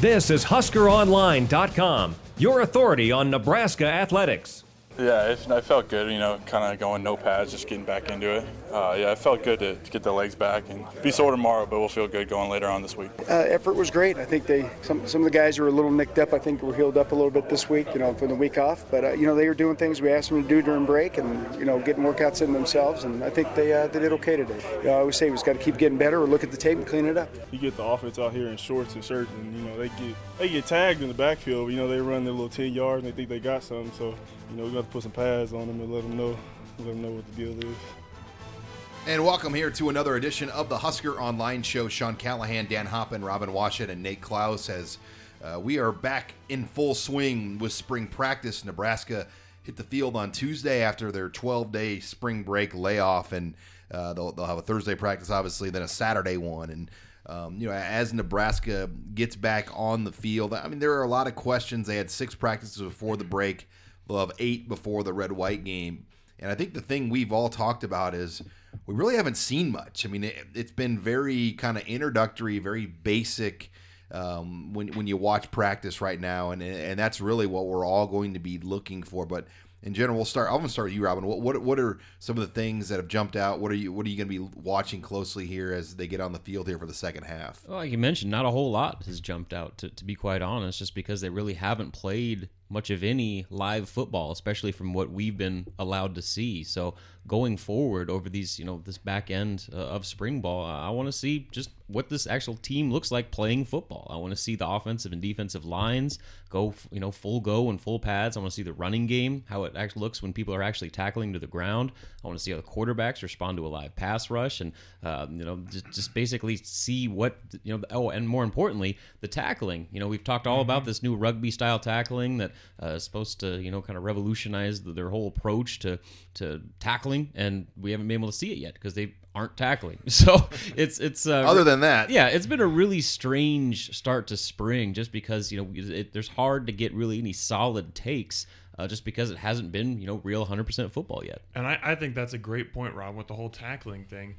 This is HuskerOnline.com, your authority on Nebraska athletics. Yeah, it, I felt good, you know, kind of going no pads, just getting back into it. Uh, yeah, it felt good to, to, get the legs back and be sore tomorrow, but we'll feel good going later on this week. Uh, effort was great. I think they some some of the guys who were a little nicked up. I think were healed up a little bit this week, you know, from the week off. But uh, you know, they were doing things we asked them to do during break, and you know, getting workouts in themselves. And I think they uh, they did okay today. You know, I always say we have got to keep getting better, or look at the tape and clean it up. You get the offense out here in shorts and shirts, and you know they get they get tagged in the backfield. You know, they run their little 10 yards and they think they got something. So you know, we got to put some pads on them and let them know let them know what the deal is. And welcome here to another edition of the Husker Online Show. Sean Callahan, Dan Hoppen, Robin Washut, and Nate Clouse as uh, we are back in full swing with spring practice. Nebraska hit the field on Tuesday after their 12 day spring break layoff, and uh, they'll, they'll have a Thursday practice, obviously, then a Saturday one. And um, you know, as Nebraska gets back on the field, I mean, there are a lot of questions. They had six practices before the break. They'll have eight before the red white game. And I think the thing we've all talked about is we really haven't seen much. I mean, it, has been very kind of introductory, very basic um, when when you watch practice right now, and and that's really what we're all going to be looking for. But in general, we'll start. I'm to start with you, Robin. What, what what are some of the things that have jumped out? What are you What are you going to be watching closely here as they get on the field here for the second half? Well, like you mentioned, not a whole lot has jumped out. To, to be quite honest, just because they really haven't played much of any live football, especially from what we've been allowed to see. So going forward over these, you know, this back end uh, of spring ball, I want to see just what this actual team looks like playing football. I want to see the offensive and defensive lines go, you know, full go and full pads. I want to see the running game, how it actually looks when people are actually tackling to the ground. I want to see how the quarterbacks respond to a live pass rush, and uh, you know, just, just basically see what you know. Oh, and more importantly, the tackling. You know, we've talked all mm-hmm. about this new rugby style tackling that uh, supposed to, you know, kind of revolutionize their whole approach to to tackling, and we haven't been able to see it yet because they aren't tackling. So it's it's uh, other than that, yeah, it's been a really strange start to spring, just because you know it, there's hard to get really any solid takes. Uh, just because it hasn't been, you know, real 100% football yet. And I, I think that's a great point, Rob, with the whole tackling thing.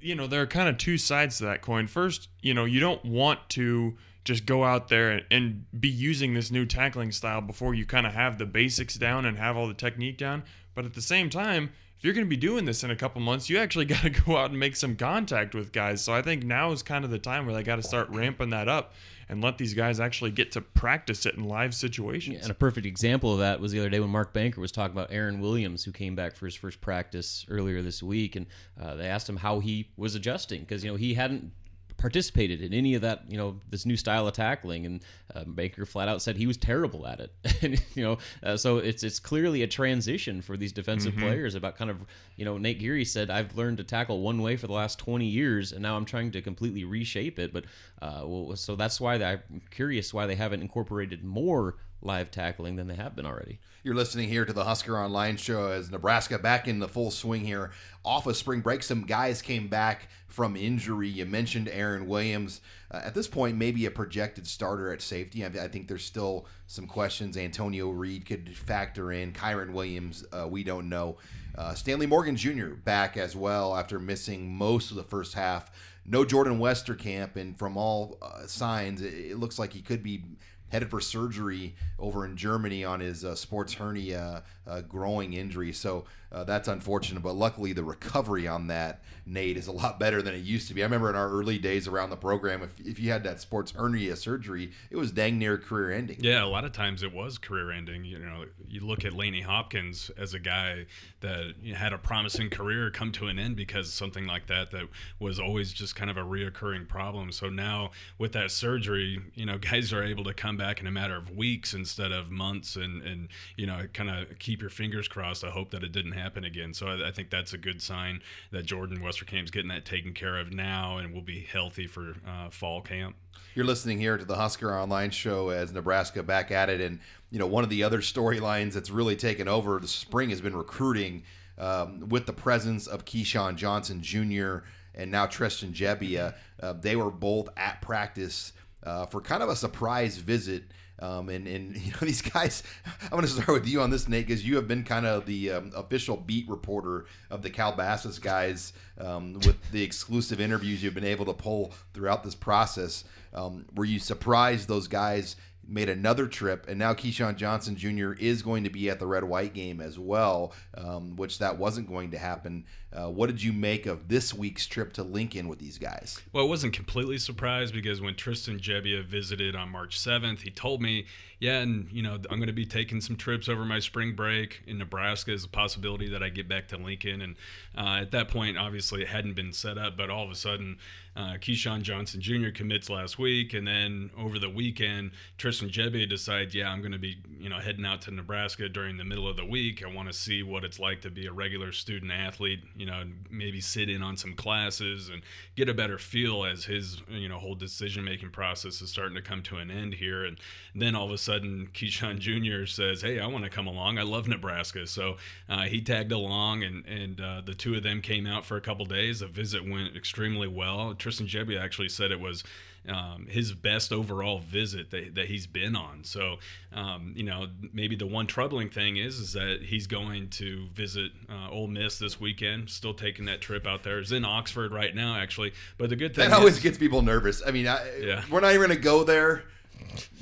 You know, there are kind of two sides to that coin. First, you know, you don't want to just go out there and, and be using this new tackling style before you kind of have the basics down and have all the technique down. But at the same time, if you're going to be doing this in a couple months, you actually got to go out and make some contact with guys. So I think now is kind of the time where they got to start ramping that up and let these guys actually get to practice it in live situations. Yeah, and a perfect example of that was the other day when Mark Banker was talking about Aaron Williams, who came back for his first practice earlier this week, and uh, they asked him how he was adjusting because you know he hadn't participated in any of that, you know, this new style of tackling. And uh, Banker flat out said he was terrible at it. and, you know, uh, so it's it's clearly a transition for these defensive mm-hmm. players about kind of, you know, Nate Gerry said, I've learned to tackle one way for the last 20 years, and now I'm trying to completely reshape it. But uh, well, so that's why I'm curious why they haven't incorporated more live tackling than they have been already. You're listening here to the Husker Online Show as Nebraska back in the full swing here off of spring break. Some guys came back from injury. You mentioned Aaron Williams. Uh, at this point, maybe a projected starter at safety. I, I, think there's still some questions. Antonio Reed could factor in. Kieron Williams, uh, we don't know. Uh, Stanley Morgan Jr. back as well after missing most of the first half. No Jordan Westerkamp, and from all uh, signs, it, it looks like he could be headed for surgery over in Germany on his uh, sports hernia groin injury. So uh, that's unfortunate, but luckily the recovery on that, Nate, is a lot better than it used to be. I remember in our early days around the program, if, if you had that sports hernia surgery, it was dang near career ending. Yeah, a lot of times it was career ending. You know, you look at Laney Hopkins as a guy that had a promising career come to an end because something like that that was always just kind of a reoccurring problem. So now with that surgery, you know, guys are able to come back in a matter of weeks instead of months, and and you know, kind of keep your fingers crossed. I hope that it didn't happen again. So I, I think that's a good sign that Jordan Westerkamp's getting that taken care of now and will be healthy for uh, fall camp. You're listening here to the Husker Online Show as Nebraska back at it, and you know one of the other storylines that's really taken over the spring has been recruiting um, with the presence of Keyshawn Johnson Jr. and now Tristan Gebbia. Uh, they were both at practice uh, for kind of a surprise visit Um, and and you know these guys. I'm going to start with you on this, Nate, because you have been kind of the um, official beat reporter of the Calabasas guys um, with the exclusive interviews you've been able to pull throughout this process. Um, were you surprised those guys? made another trip, and now Keyshawn Johnson Jr. is going to be at the red white game as well, um, which that wasn't going to happen. Uh, what did you make of this week's trip to Lincoln with these guys? Well, I wasn't completely surprised because when Tristan Gebbia visited on March 7th, he told me, yeah, and you know, I'm going to be taking some trips over my spring break in Nebraska. Is a possibility that I get back to Lincoln, and uh, at that point, obviously, it hadn't been set up, but all of a sudden, uh, Keyshawn Johnson Jr. commits last week, and then over the weekend, Tristan Gebbia decides, yeah, I'm going to be, you know, heading out to Nebraska during the middle of the week. I want to see what it's like to be a regular student athlete, you know, maybe sit in on some classes and get a better feel as his, you know, whole decision making process is starting to come to an end here. And then all of a sudden, Keyshawn Jr. says, hey, I want to come along. I love Nebraska. So uh, he tagged along, and and uh, the two of them came out for a couple days. The visit went extremely well. Tristan Gebbia actually said it was um, his best overall visit that, that he's been on. So, um, you know, maybe the one troubling thing is is that he's going to visit uh, Ole Miss this weekend. Still taking that trip out there. He's in Oxford right now, actually. But the good thing that always is, gets people nervous. I mean, I, Yeah. we're not even going to go there.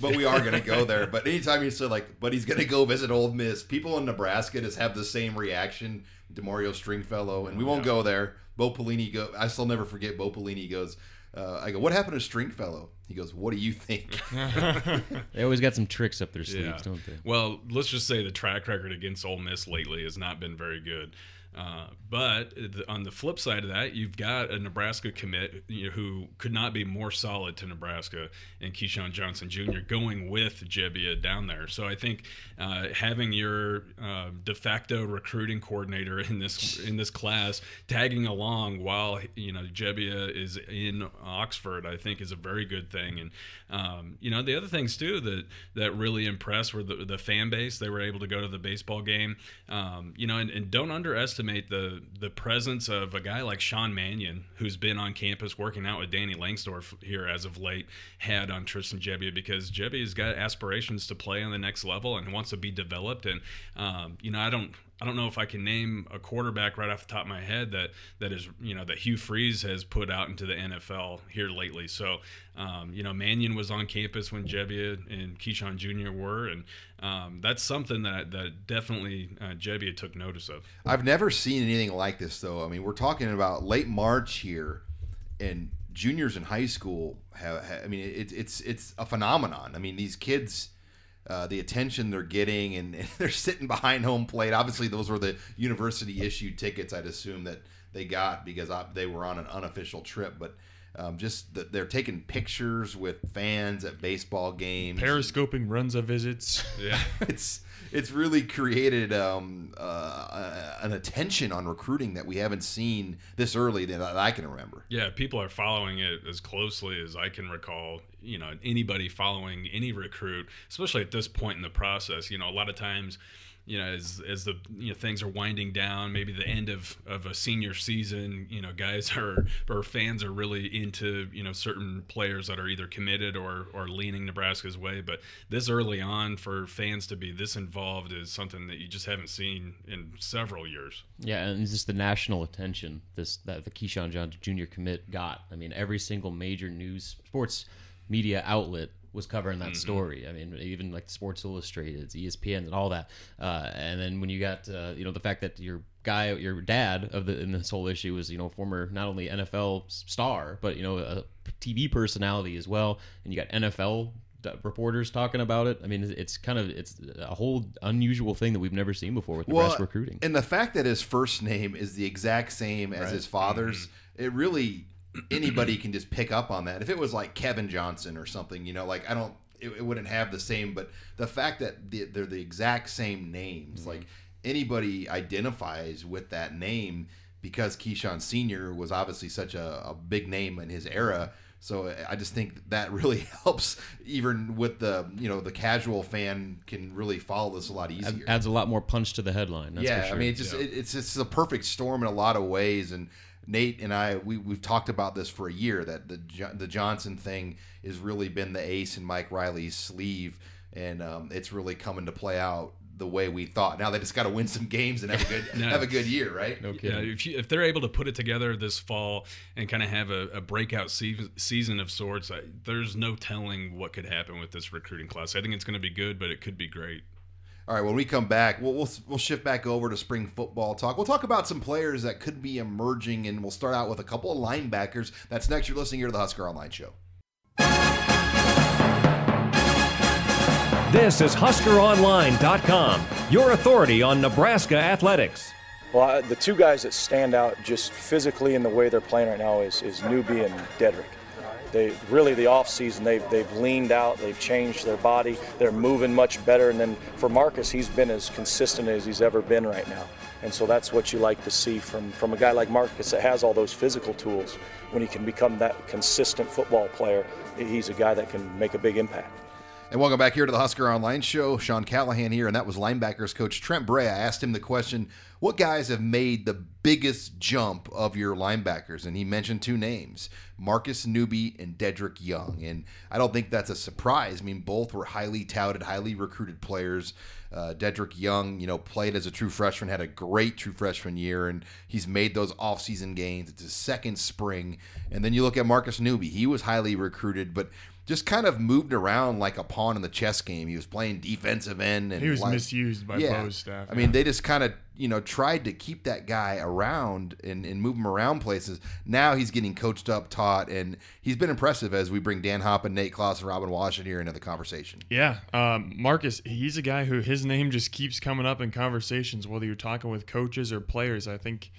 But we are going to go there. But anytime you say like, but he's going to go visit Ole Miss, people in Nebraska just have the same reaction. Demario Stringfellow, and we won't go there. Bo Pelini go. I still never forget. Bo Pelini goes. Uh, I go, what happened to Stringfellow? He goes, what do you think? They always got some tricks up their sleeves, Yeah. don't they? Well, let's just say the track record against Ole Miss lately has not been very good. Uh, but on the flip side of that, you've got a Nebraska commit you know, who could not be more solid to Nebraska and Keyshawn Johnson Jr. going with Gebbia down there. So I think uh, having your uh, de facto recruiting coordinator in this in this class tagging along while you know Gebbia is in Oxford, I think is a very good thing. And um, you know the other things too that that really impressed were the, the fan base. They were able to go to the baseball game. Um, you know, and, and don't underestimate the the presence of a guy like Sean Mannion, who's been on campus working out with Danny Langsdorf here as of late, had on Tristan Gebbia because Gebbia's got aspirations to play on the next level and wants to be developed. And um, you know, I don't I don't know if I can name a quarterback right off the top of my head that that is you know that Hugh Freeze has put out into the NFL here lately. So um, you know Mannion was on campus when Gebbia and Keyshawn Jr. were, and um, that's something that that definitely uh, Gebbia took notice of. I've never seen anything like this, though. I mean, we're talking about late March here, and juniors in high school have. have I mean, it's it's it's a phenomenon. I mean, these kids. Uh, the attention they're getting, and, and they're sitting behind home plate. Obviously, those were the university issued tickets. I'd assume that they got because I, they were on an unofficial trip. But um, just that they're taking pictures with fans at baseball games. Periscoping runs of visits. Yeah. it's it's really created um, uh, an attention on recruiting that we haven't seen this early that I can remember. Yeah, people are following it as closely as I can recall. You know, anybody following any recruit, especially at this point in the process. You know, a lot of times, you know, as as the you know things are winding down, maybe the end of of a senior season, you know, guys are or fans are really into you know certain players that are either committed or or leaning Nebraska's way. But this early on, for fans to be this involved is something that you just haven't seen in several years. Yeah, and it's just the national attention this that the Keyshawn Johnson Jr. commit got. I mean, every single major news sports media outlet was covering that story. I mean, even like Sports Illustrated, ESPN, and all that. Uh, and then when you got uh, you know the fact that your guy, your dad of the in this whole issue was you know former not only NFL star but you know a TV personality as well, and you got NFL reporters talking about it. I mean, it's- it's kind of it's a whole unusual thing that we've never seen before with Nebraska recruiting. And the fact that his first name is the exact same as his father's, it really anybody can just pick up on that. If it was like Kevin Johnson or something, you know, like I don't, it, it wouldn't have the same. But the fact that the, they're the exact same names, mm-hmm. like anybody identifies with that name because Keyshawn Senior was obviously such a, a big name in his era. So I just think that really helps, even with the you know the casual fan can really follow this a lot easier. adds a lot more punch to the headline. That's yeah, for sure. I mean, it's just it, it's it's a perfect storm in a lot of ways. And Nate and I, we we've talked about this for a year that the the Johnson thing has really been the ace in Mike Riley's sleeve and um, it's really coming to play out the way we thought. Now they just got to win some games and have a good No. have a good year, right? No Yeah, if, you, if they're able to put it together this fall and kind of have a, a breakout se- season of sorts, I, there's no telling what could happen with this recruiting class. I think it's going to be good, but it could be great. All right, when we come back, we'll, we'll we'll shift back over to spring football talk. We'll talk about some players that could be emerging, and we'll start out with a couple of linebackers. That's next. You're listening here to the Husker Online Show. This is HuskerOnline.com, your authority on Nebraska athletics. Well, the two guys that stand out just physically in the way they're playing right now is, is Newby and Dedrick. They really the offseason they've they've leaned out, they've changed their body, they're moving much better. And then for Marcus, he's been as consistent as he's ever been right now. And so that's what you like to see from, from a guy like Marcus that has all those physical tools. When he can become that consistent football player, he's a guy that can make a big impact. And welcome back here to the Husker Online Show. Sean Callahan here, and that was linebackers coach Trent Bray. I asked him the question, what guys have made the biggest jump of your linebackers? And he mentioned two names, Marcus Newby and Dedrick Young. And I don't think that's a surprise. I mean, both were highly touted, highly recruited players. Uh, Dedrick Young, you know, played as a true freshman, had a great true freshman year, and he's made those offseason gains. It's his second spring. And then you look at Marcus Newby. He was highly recruited, but just kind of moved around like a pawn in the chess game. He was playing defensive end, and He was like- misused by Bo's staff, I mean, they just kind of you know tried to keep that guy around and, and move him around places. Now he's getting coached up, taught, and he's been impressive as we bring Dan Hoppen, Nate Clouse, and Robin Washut here into the conversation. Yeah, um, Marcus, he's a guy who his name just keeps coming up in conversations, whether you're talking with coaches or players. I think,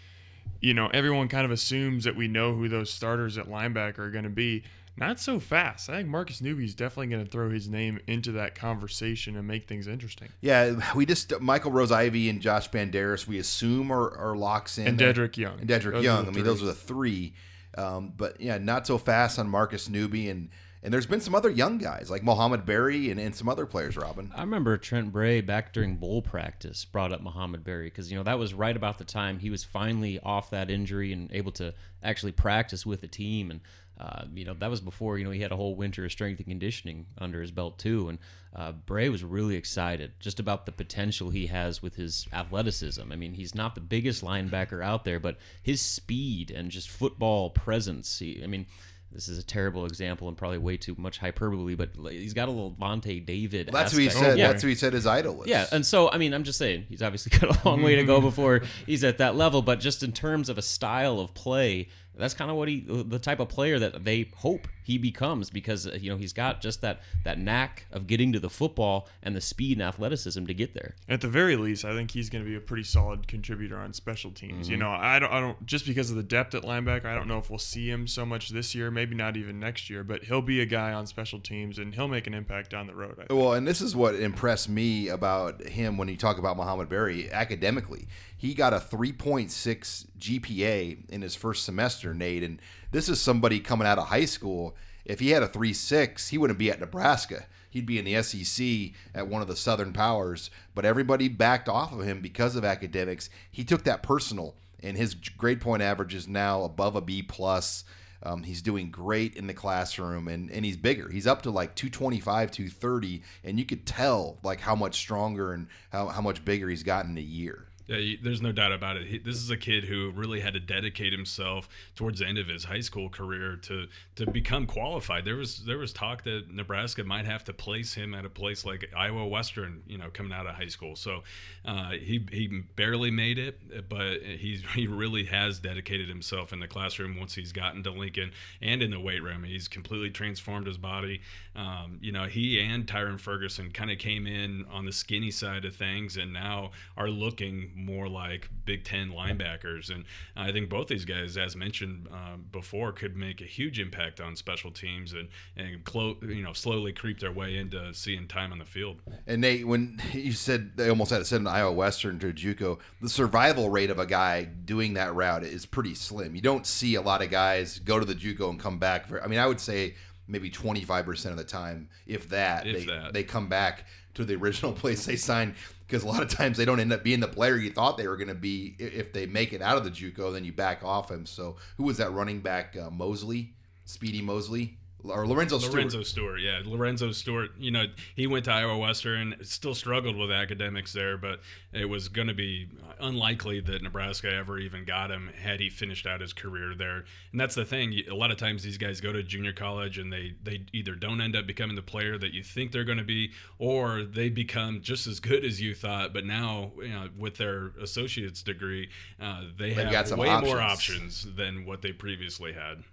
you know, everyone kind of assumes that we know who those starters at linebacker are going to be. Not so fast. I think Marcus Newby is definitely going to throw his name into that conversation and make things interesting. Yeah, we just Michael Rose Ivey and Josh Banderas. We assume are, are locks in, And Dedrick Young. and Dedrick Those Young. I mean, those are the three. Um, but yeah, not so fast on Marcus Newby, and and there's been some other young guys like Mohamed Barry and, and some other players. Robin, I remember Trent Bray back during bowl practice brought up Muhammad Barry because you know that was right about the time he was finally off that injury and able to actually practice with the team and uh, you know that was before you know he had a whole winter of strength and conditioning under his belt too and uh, Bray was really excited just about the potential he has with his athleticism. I mean he's not the biggest linebacker out there but his speed and just football presence. He, I mean this is a terrible example and probably way too much hyperbole, but he's got a little Lavonte David. that's what he aspect. said. Yeah. That's what he said his idol was. Yeah, and so I mean, I'm just saying he's obviously got a long way to go mm-hmm. before he's at that level. But just in terms of a style of play, that's kind of what he, the type of player that they hope he becomes because uh, you know he's got just that that knack of getting to the football and the speed and athleticism to get there. At the very least, I think he's going to be a pretty solid contributor on special teams. You Mhm. know, I don't, I don't just because of the depth at linebacker, I don't know if we'll see him so much this year, maybe not even next year, but he'll be a guy on special teams and he'll make an impact down the road. I think. Well, and this is what impressed me about him when you talk about Muhammad Barry academically. He got a 3.6 GPA in his first semester, Nate, and this is somebody coming out of high school. If he had a 3 6, he wouldn't be at Nebraska. He'd be in the SEC at one of the Southern Powers, but everybody backed off of him because of academics. He took that personal, and his grade point average is now above a B plus. Um, he's doing great in the classroom, and, and he's bigger. He's up to like 225, 230, and you could tell like how much stronger and how, how much bigger he's gotten in a year. Yeah, there's no doubt about it. He, this is a kid who really had to dedicate himself towards the end of his high school career to to become qualified. There was there was talk that Nebraska might have to place him at a place like Iowa Western, you know, coming out of high school. So uh, he he barely made it, but he's he really has dedicated himself in the classroom once he's gotten to Lincoln and in the weight room. He's completely transformed his body. Um, you know, he and Tyrin Ferguson kind of came in on the skinny side of things, and now are looking more like Big Ten linebackers. And I think both these guys, as mentioned um, before, could make a huge impact on special teams and and clo- you know slowly creep their way into seeing time on the field. And Nate, when you said they almost had to send an Iowa Western to JUCO, the survival rate of a guy doing that route is pretty slim. You don't see a lot of guys go to the JUCO and come back. For, I mean, I would say maybe 25% of the time, if that, If they, that. they come back to the original place they signed because a lot of times they don't end up being the player you thought they were going to be. If they make it out of the JUCO, then you back off him. So who was that running back? Uh, Mosley, Speedy Mosley. Or Lorenzo Stewart. Lorenzo Stewart, yeah, Lorenzo Stewart. You know, he went to Iowa Western, still struggled with academics there, but it was going to be unlikely that Nebraska ever even got him had he finished out his career there. And that's the thing. A lot of times these guys go to junior college and they they either don't end up becoming the player that you think they're going to be, or they become just as good as you thought. But now, you know, with their associate's degree, uh, they They've have way more options. options than what they previously had.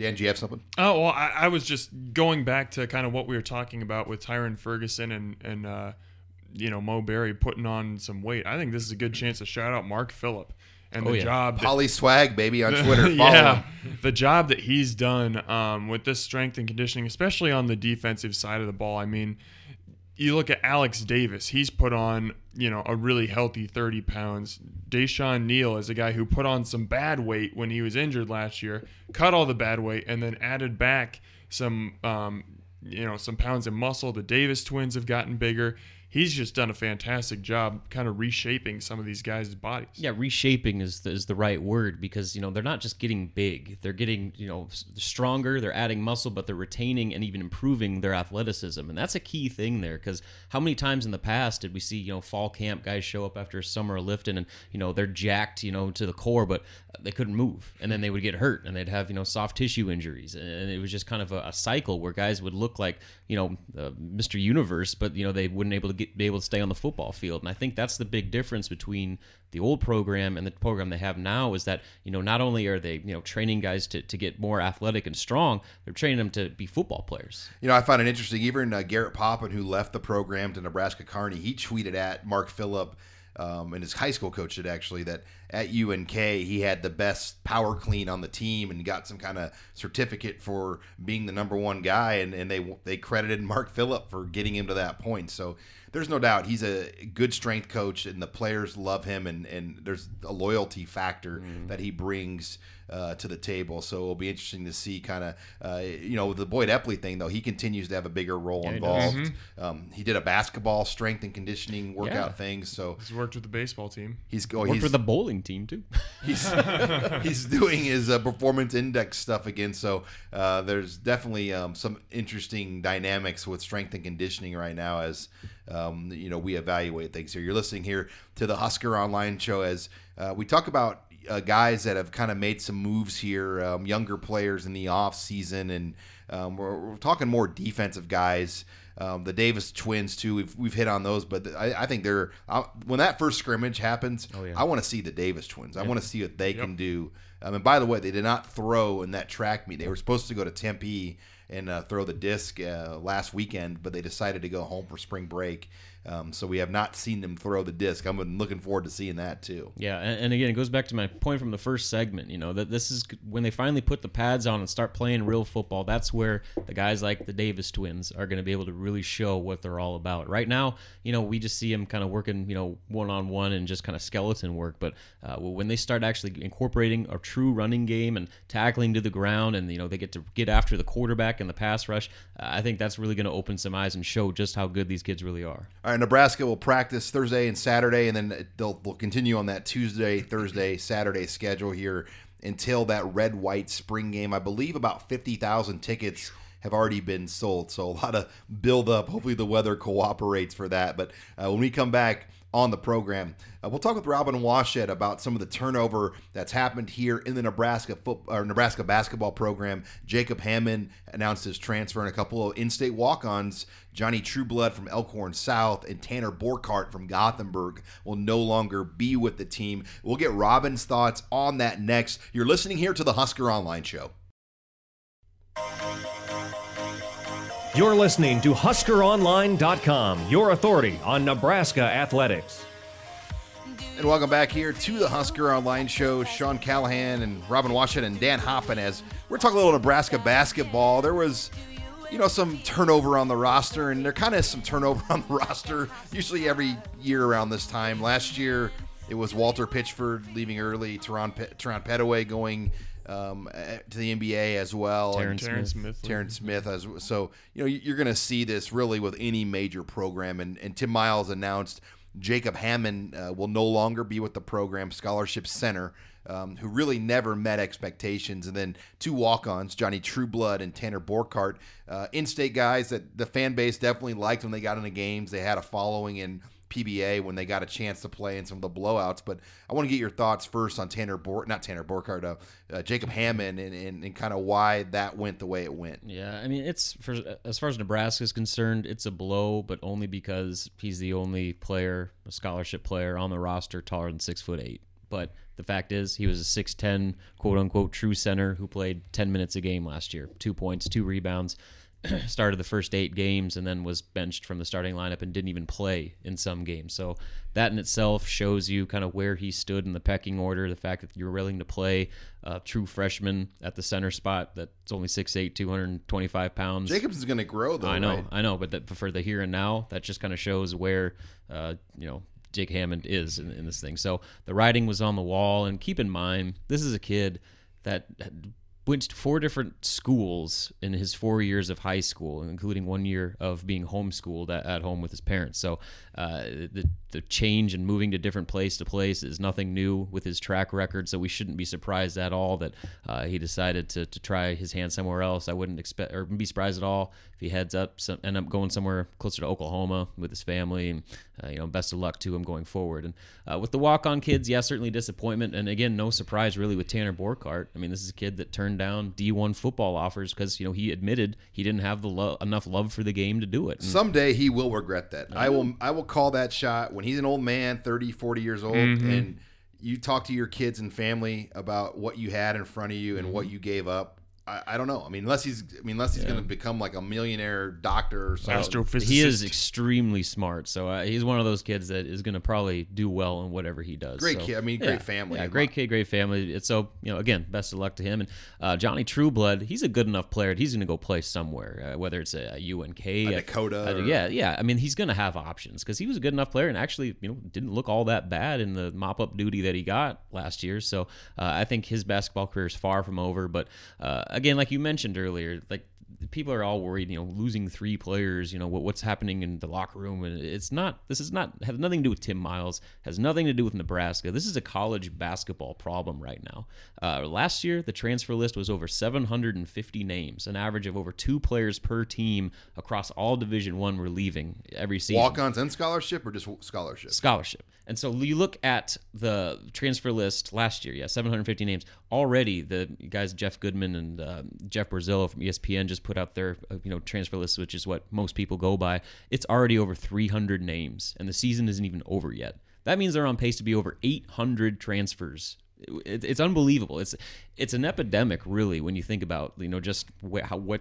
Dan, do you have something? Oh well, I, I was just going back to kind of what we were talking about with Tyrin Ferguson and and uh, you know Mo Barry putting on some weight. I think this is a good chance to shout out Mark Philipp and Oh, the yeah. job. Polly Swag, baby, on Twitter. Yeah, the job that he's done um, with this strength and conditioning, especially on the defensive side of the ball. I mean, you look at Alex Davis; he's put on you know a really healthy 30 pounds. DaiShon Neal is a guy who put on some bad weight when he was injured last year, cut all the bad weight, and then added back some um, you know some pounds of muscle. The Davis twins have gotten bigger. He's just done a fantastic job, kind of reshaping some of these guys' bodies. Yeah, reshaping is the, is the right word because you know they're not just getting big; they're getting you know stronger. They're adding muscle, but they're retaining and even improving their athleticism, and that's a key thing there. Because how many times in the past did we see you know fall camp guys show up after summer of lifting and you know they're jacked you know to the core, but uh, they couldn't move, and then they would get hurt and they'd have you know soft tissue injuries, and it was just kind of a, a cycle where guys would look like you know uh, Mr. Universe, but you know they wouldn't able to get be able to stay on the football field, and I think that's the big difference between the old program and the program they have now is that you know not only are they you know training guys to, to get more athletic and strong they're training them to be football players You know, I find it interesting. Even uh, Garrett Poppin, who left the program to Nebraska Kearney, he tweeted at Mark Philipp, um, and his high school coach did actually, that at UNK he had the best power clean on the team and got some kind of certificate for being the number one guy. And, and they they credited Mark Philipp for getting him to that point. So there's no doubt he's a good strength coach, and the players love him, and, and there's a loyalty factor that he brings uh, to the table. So it'll be interesting to see kind of, uh, you know, the Boyd Epley thing, though, he continues to have a bigger role Yeah, he does. involved. Um, he did a basketball strength and conditioning workout Yeah. thing. So He's worked with the baseball team. he's going oh, Worked he's, for the bowling team too he's he's doing his uh, performance index stuff again. So uh, there's definitely um, some interesting dynamics with strength and conditioning right now as um, you know we evaluate things here. You're listening here to the Husker Online Show as uh, we talk about uh, guys that have kind of made some moves here, um, younger players in the off season, and um, we're, we're talking more defensive guys. Um, the Davis twins too. We've, we've hit on those, but I, I think they're I, when that first scrimmage happens. Oh, yeah. I want to see the Davis twins. I want to see what they can do. Um, and by the way, they did not throw in that track meet. They were supposed to go to Tempe and uh, throw the disc uh, last weekend, but they decided to go home for spring break. Um, so we have not seen them throw the disc. I'm looking forward to seeing that too. Yeah, and, and again, it goes back to my point from the first segment. You know that this is when they finally put the pads on and start playing real football. That's where the guys like the Davis twins are going to be able to really show what they're all about. Right now, you know, we just see them kind of working, you know, one on one and just kind of skeleton work. But uh, when they start actually incorporating a true running game and tackling to the ground, and you know they get to get after the quarterback and the pass rush, uh, I think that's really going to open some eyes and show just how good these kids really are. All right, Nebraska will practice Thursday and Saturday, and then they'll, they'll continue on that Tuesday, Thursday, Saturday schedule here until that red white spring game. I believe about 50,000 tickets have already been sold, so a lot of build up. Hopefully, the weather cooperates for that. But uh, when we come back, on the program. Uh, we'll talk with Robin Washut about some of the turnover that's happened here in the Nebraska foot, or Nebraska basketball program. Jacob Hammond announced his transfer, and a couple of in-state walk-ons, Johnny Trueblood from Elkhorn South and Tanner Borchardt from Gothenburg, will no longer be with the team. We'll get Robin's thoughts on that next. You're listening here to the Husker Online Show. You're listening to HuskerOnline.com, your authority on Nebraska athletics. And welcome back here to the Husker Online Show. Sean Callahan and Robin Washut and Dan Hoppen as we're talking a little Nebraska basketball. There was, you know, some turnover on the roster, and there kind of is some turnover on the roster usually every year around this time. Last year, it was Walter Pitchford leaving early, Terran, Pe- Terran Petteway going um, to the NBA as well. and Terrence Terrence Smith. Smith. Terrence Smith as so you know you're going to see this really with any major program and, and Tim Miles announced Jacob Hammond uh, will no longer be with the program, scholarship center, um, who really never met expectations. And then two walk ons, Johnny Trueblood and Tanner Borchardt, uh, in state guys that the fan base definitely liked when they got into games. They had a following in PBA when they got a chance to play in some of the blowouts. But I want to get your thoughts first on Tanner Bor, not Tanner Borchardt, uh, uh, Jacob Hammond, and, and, and kind of why that went the way it went. Yeah, I mean, it's for as far as Nebraska is concerned, it's a blow, but only because he's the only player, a scholarship player on the roster taller than six foot eight. But the fact is, he was a 6'10, quote unquote, true center who played 10 minutes a game last year. Two points, two rebounds, started the first eight games, and then was benched from the starting lineup and didn't even play in some games. So that in itself shows you kind of where he stood in the pecking order. The fact that you're willing to play a true freshman at the center spot that's only 6'8, 225 pounds. Jacobson's going to grow, though. I know, right? I know, but that, for the here and now, that just kind of shows where, uh, you know, Jake Hammond is in, in, this thing. So the writing was on the wall, and keep in mind, this is a kid that went to four different schools in his four years of high school, including one year of being homeschooled at, at home with his parents. So uh, the the change and moving to different place to place is nothing new with his track record. So we shouldn't be surprised at all that uh, he decided to, to try his hand somewhere else. I wouldn't expect or be surprised at all if he heads up some, end up going somewhere closer to Oklahoma with his family. And uh, you know, best of luck to him going forward. And uh, with the walk on kids, yeah, certainly disappointment. And again, no surprise really with Tanner Borchardt. I mean, this is a kid that turned down D1 football offers because you know he admitted he didn't have the lo- enough love for the game to do it. And Someday he will regret that. I will. I will call that shot when he's an old man, 30, 40 years old, Mhm. and you talk to your kids and family about what you had in front of you and what you gave up. I, I don't know. I mean, unless he's, I mean, unless he's Yeah. going to become like a millionaire doctor or something. He is extremely smart, so uh, he's one of those kids that is going to probably do well in whatever he does. Great So, kid. I mean, great family. Yeah, great kid, great family. It's so you know, again, best of luck to him. And uh, Johnny Trueblood, he's a good enough player. He's going to go play somewhere, uh, whether it's a, a UNK, A Dakota or- yeah, yeah. I mean, he's going to have options because he was a good enough player and actually, you know, didn't look all that bad in the mop up duty that he got last year. So uh, I think his basketball career is far from over. But uh, again, like you mentioned earlier, like people are all worried, you know, losing three players, you know, what, what's happening in the locker room. And it's not, this is not, has nothing to do with Tim Miles, has nothing to do with Nebraska. This is a college basketball problem right now. Uh, last year, the transfer list was over 750 names, an average of over two players per team across all Division One were leaving every season Walk-ons and scholarship or just scholarship? scholarship. And so you look at the transfer list last year, yeah, 750 names. Already, the guys Jeff Goodman and uh, Jeff Borzello from ESPN just put out their uh, you know transfer list, which is what most people go by. It's already over 300 names, and the season isn't even over yet. That means they're on pace to be over 800 transfers. It, it's unbelievable. It's it's an epidemic, really, when you think about you know just wh- how what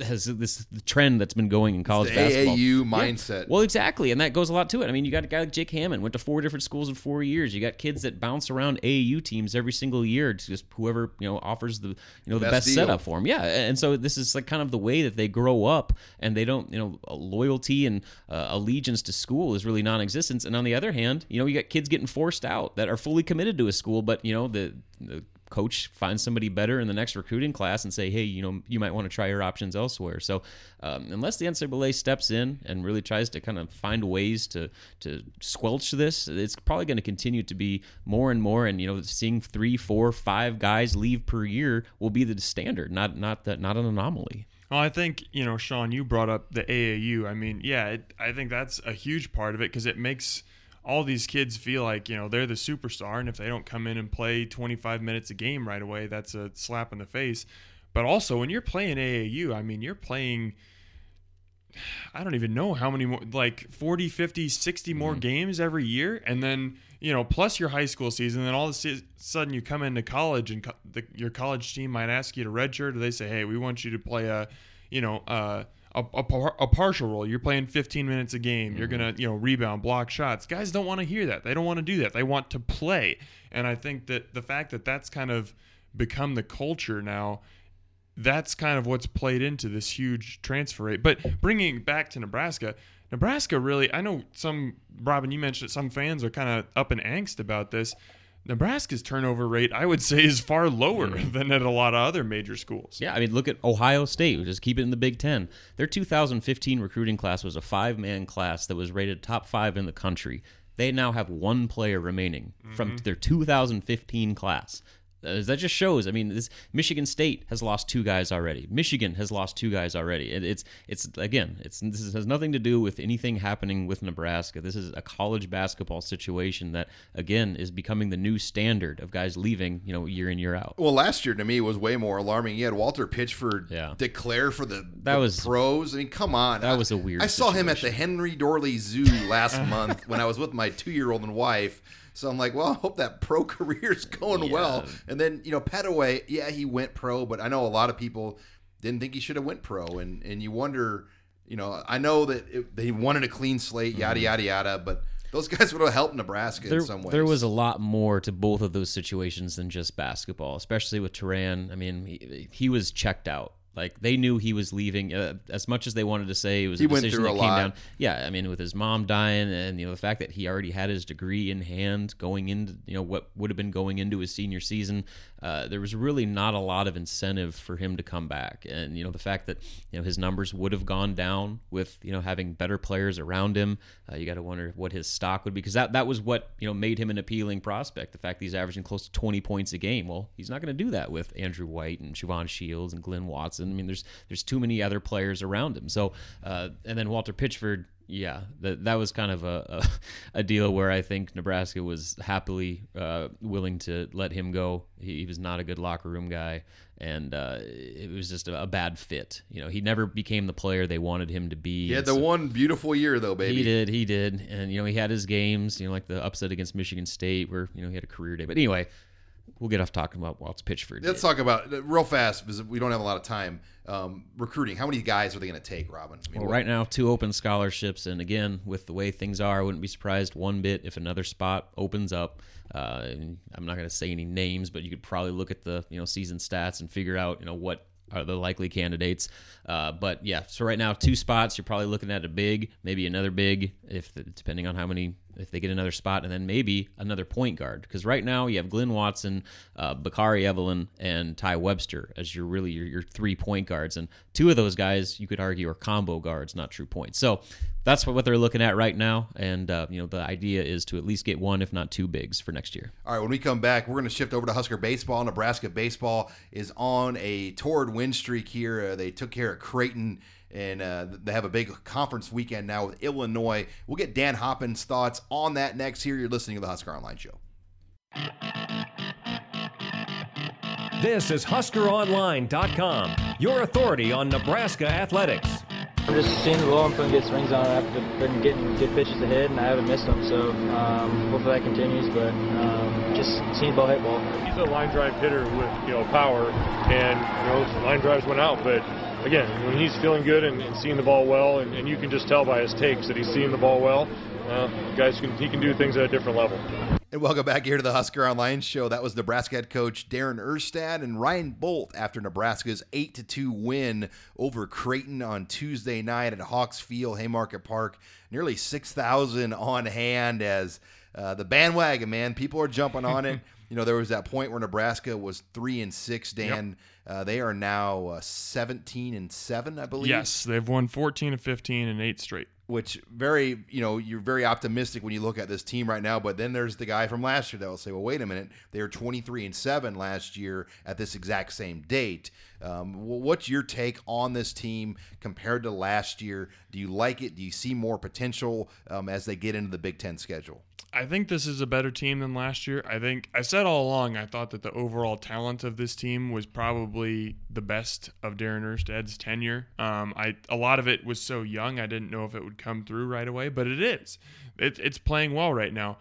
has this trend that's been going in college the basketball. AAU Yeah. mindset. Well, exactly, and that goes a lot to it. I mean, you got a guy like Jake Hammond went to four different schools in four years. You got kids that bounce around AAU teams every single year. to just whoever you know offers the you know the Best best, setup for them. Yeah, and so this is like kind of the way that they grow up, and they don't you know loyalty and uh, allegiance to school is really non-existent. And on the other hand, you know you got kids getting forced out that are fully committed to a school, but you know the, the coach finds somebody better in the next recruiting class and say, hey, you know, you might want to try your options elsewhere. So um, unless the NCAA steps in and really tries to kind of find ways to to squelch this, it's probably going to continue to be more and more. And you know, seeing three, four, five guys leave per year will be the standard, not not that not an anomaly. Well, I think you know, Sean, you brought up the AAU. I mean, yeah, it, I think that's a huge part of it because it makes all these kids feel like you know they're the superstar, and if they don't come in and play 25 minutes a game right away, that's a slap in the face. But also, when you're playing AAU, I mean, you're playing. I don't even know how many more, like 40, 50, 60 more games every year. And then, you know, plus your high school season. Then all of a sudden you come into college and co- the, your college team might ask you to redshirt or they say, hey, we want you to play a, you know, uh, a, a, par- a partial role. You're playing 15 minutes a game. You're mm-hmm. going to, you know, rebound, block shots. Guys don't want to hear that. They don't want to do that. They want to play. And I think that the fact that that's kind of become the culture now that's kind of what's played into this huge transfer rate. But bringing back to Nebraska, Nebraska really, I know some, Robin, you mentioned it, some fans are kind of up in angst about this. Nebraska's turnover rate, I would say, is far lower mm. than at a lot of other major schools. Yeah, I mean, look at Ohio State. Just keep it in the Big Ten. Their 2015 recruiting class was a five man class that was rated top five in the country. They now have one player remaining from mm-hmm. their 2015 class. That just shows. I mean, this Michigan State has lost two guys already. Michigan has lost two guys already. It, it's it's again, it's this has nothing to do with anything happening with Nebraska. This is a college basketball situation that again is becoming the new standard of guys leaving, you know, year in year out. Well, last year to me was way more alarming. You had Walter Pitchford Yeah. declare for the, That the was- pros. I mean, come on. that was a weird I saw him at the. Henry Doorly Zoo last month when I was with my two-year-old and wife. So I'm like, well, I hope that pro career's going well. And then you know, Petteway, yeah, he went pro, but I know a lot of people didn't think he should have went pro, and and you wonder, you know, I know that it, they wanted a clean slate, yada yada yada, but those guys would have helped Nebraska Mm-hmm. there, in some ways. there was a lot more to both of those situations than just basketball, especially with Terran. I mean, he, he was checked out. Like they knew he was leaving. Uh, as much as they wanted to say it was He a decision that a came lot. down. Yeah, I mean, with his mom dying, and you know the fact that he already had his degree in hand going into you know what would have been going into his senior season, uh, there was really not a lot of incentive for him to come back. And you know the fact that you know his numbers would have gone down with you know having better players around him. Uh, you got to wonder what his stock would be because that that was what you know made him an appealing prospect. The fact that he's averaging close to 20 points a game. Well, he's not going to do that with Andrew White and Shavon Shields and Glynn Watson. I mean, there's there's too many other players around him. So uh, and then Walter Pitchford. Yeah, that that was kind of a, a, a deal where I think Nebraska was happily uh, willing to let him go. He, he was not a good locker room guy, and uh, it was just a, a bad fit. You know, he never became the player they wanted him to be. He had the so- one beautiful year though, baby. he did, he did, and you know he had his games. You know, like the upset against Michigan State, where you know he had a career day. But anyway, we'll get off talking about Walt's Pitchford. Let's talk about real fast because we don't have a lot of time. Um, recruiting. How many guys are they going to take, Robin? I mean, Well, what- right now, two open scholarships, and again, with the way things are, I wouldn't be surprised one bit if another spot opens up. Uh, I'm not going to say any names, but you could probably look at the you know season stats and figure out you know what are the likely candidates. Uh, but yeah, so right now, two spots. You're probably looking at a big, maybe another big, if depending on how many, if they get another spot, and then maybe another point guard. Because right now you have Glynn Watson, uh, Bakari Evelyn, and Tai Webster as your really your, your three point guards, and two of those guys you could argue are combo guards, not true points. So that's what, what they're looking at right now, and uh, you know the idea is to at least get one, if not two bigs for next year. All right, when we come back, we're going to shift over to Husker baseball. Nebraska baseball is on a toward win streak here. Uh, they took care of Creighton, and uh, they have a big conference weekend now with Illinois. We'll get Dan Hoppen's thoughts on that next. Here, you're listening to the Husker Online Show. This is HuskerOnline.com, your authority on Nebraska athletics. I'm just seeing the ball and putting good swings on it. I've been getting good pitches ahead, and I haven't missed them. So um, hopefully that continues. But um, just seeing the ball hit ball. He's a line drive hitter with you know power, and you know line drives went out. But again, when he's feeling good and, and seeing the ball well, and, and you can just tell by his takes that he's seeing the ball well. Uh, guys can he can do things at a different level. And welcome back here to the Husker Online Show. That was Nebraska head coach Darren Erstad and Ryan Boldt after Nebraska's 8 to 2 win over Creighton on Tuesday night at Hawks Field, Haymarket Park. Nearly 6,000 on hand as uh, the bandwagon, man. People are jumping on it. you know, there was that point where Nebraska was 3 and 6, Dan. Uh, they are now uh, 17 and 7, I believe. Yes, they've won 14 and 15 and eight straight. which very you know you're very optimistic when you look at this team right now but then there's the guy from last year that will say well wait a minute. They were 23 and 7 last year at this exact same date. Um, what's your take on this team compared to last year? Do you like it? Do you see more potential um, as they get into the big ten schedule? I think this is a better team than last year. I think I said all along I thought that the overall talent of this team was probably the best of Darren Erstad's tenure. Um, I a lot of it was so young I didn't know if it would come through right away, but it is. It, it's playing well right now.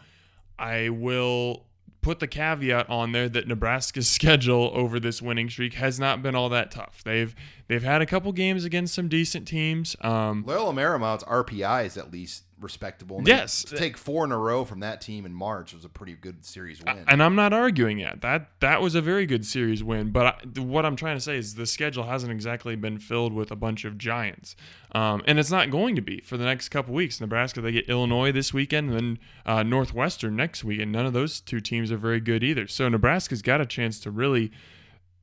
I will put the caveat on there that Nebraska's schedule over this winning streak has not been all that tough. They've They've had a couple games against some decent teams. Um, Loyola Marymount's RPI is at least respectable. And Yes. to take four in a row from that team in March was a pretty good series win. and I'm not arguing it. That that was a very good series win. But I, what I'm trying to say is the schedule hasn't exactly been filled with a bunch of giants, um, and it's not going to be for the next couple weeks. Nebraska they get Illinois this weekend, and then uh, Northwestern next weekend. None of those two teams are very good either. So Nebraska's got a chance to really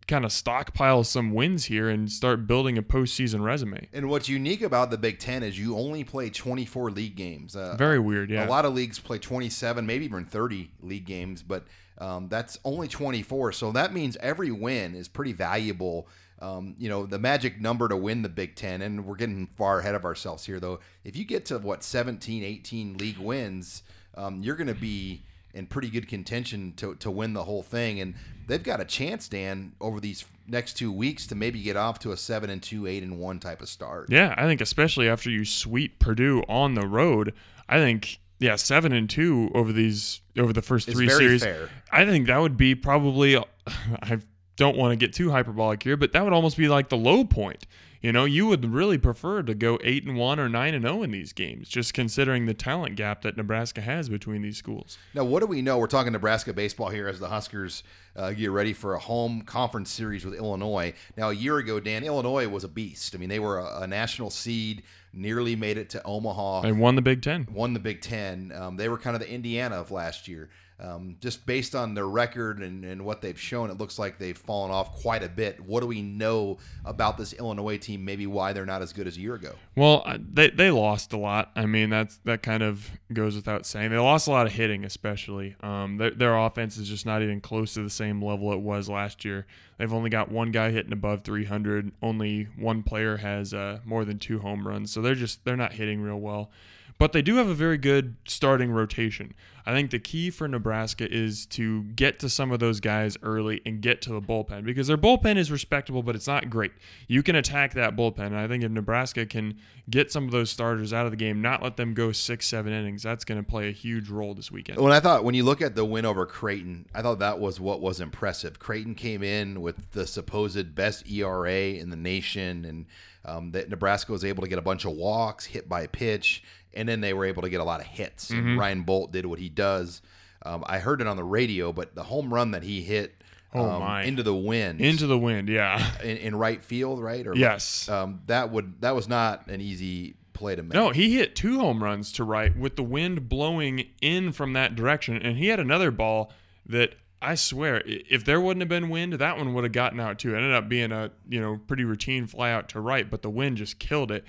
kind of stockpile some wins here and start building a postseason resume. And what's unique about the Big Ten is you only play 24 league games. Uh, Very weird, yeah. A lot of leagues play 27, maybe even 30 league games, but um, that's only 24. So that means every win is pretty valuable. Um, you know, the magic number to win the Big Ten, and we're getting far ahead of ourselves here, though. If you get to what 17, 18 league wins, um, you're going to be in pretty good contention to, to win the whole thing. And they've got a chance, Dan, over these next two weeks to maybe get off to a seven and two, eight and one type of start. Yeah, I think especially after you sweep Purdue on the road, I think yeah, seven and two over these over the first three series. fair. I think that would be probably. I don't want to get too hyperbolic here, but that would almost be like the low point. You know, you would really prefer to go eight and one or nine and zero in these games, just considering the talent gap that Nebraska has between these schools. Now, what do we know? We're talking Nebraska baseball here as the Huskers uh, get ready for a home conference series with Illinois. Now, a year ago, Dan, Illinois was a beast. I mean, they were a, a national seed, nearly made it to Omaha. And won the Big Ten. Won the Big Ten. Um, they were kind of the Indiana of last year. Um, just based on their record and, and what they've shown, it looks like they've fallen off quite a bit. What do we know about this Illinois team? Maybe why they're not as good as a year ago. Well, uh, they they lost a lot. I mean, that's that kind of goes without saying. They lost a lot of hitting, especially. Um, their their offense is just not even close to the same level it was last year. They've only got one guy hitting above 300. Only one player has uh, more than two home runs. So they're just they're not hitting real well. But they do have a very good starting rotation. I think the key for Nebraska is to get to some of those guys early and get to the bullpen because their bullpen is respectable, but it's not great. You can attack that bullpen. And I think if Nebraska can get some of those starters out of the game, not let them go six, seven innings, that's going to play a huge role this weekend. When I thought when you look at the win over Creighton, I thought that was what was impressive. Creighton came in with the supposed best ERA in the nation, and um, that Nebraska was able to get a bunch of walks, hit by pitch, and then they were able to get a lot of hits. And Mhm. Ryan Boldt did what he does. Um, I heard it on the radio, but the home run that he hit. Oh, um, my. into the wind, Into the wind, yeah. in, in right field, right? Or Yes. um, that would that was not an easy play to make. No, he hit two home runs to right with the wind blowing in from that direction, and he had another ball that I swear, if there wouldn't have been wind, that one would have gotten out too. It ended up being a you know pretty routine fly out to right, but the wind just killed it.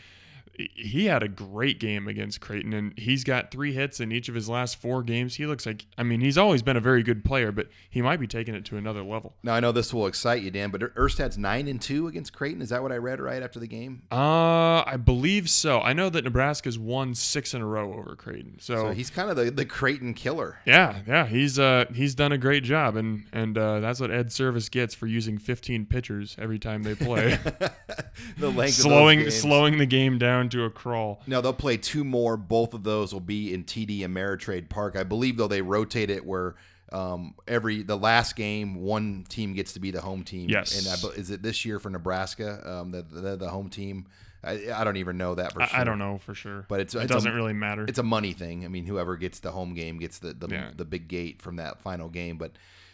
He had a great game against Creighton, and he's got three hits in each of his last four games. He looks like, I mean, he's always been a very good player, but he might be taking it to another level. Now I know this will excite you, Dan, but Erstad's nine and two against Creighton. Is that what I read right after the game? Uh, I believe so. I know that Nebraska's won six in a row over Creighton, So he's kind of the, the Creighton killer. Yeah, yeah, he's uh he's done a great job, and and uh, that's what Ed Servais gets for using 15 pitchers every time they play. The length slowing slowing the game down to a crawl. No, they'll play two more. Both of those will be in TD Ameritrade Park. I believe though they rotate it where um, every the last game one team gets to be the home team. Yes. And I, is it this year for Nebraska? Um, the, the the home team. I, I don't even know that for I- I don't know for sure. But it's It doesn't really matter. It's a money thing. I mean, whoever gets the home game gets the the, Yeah. the big gate from that final game. But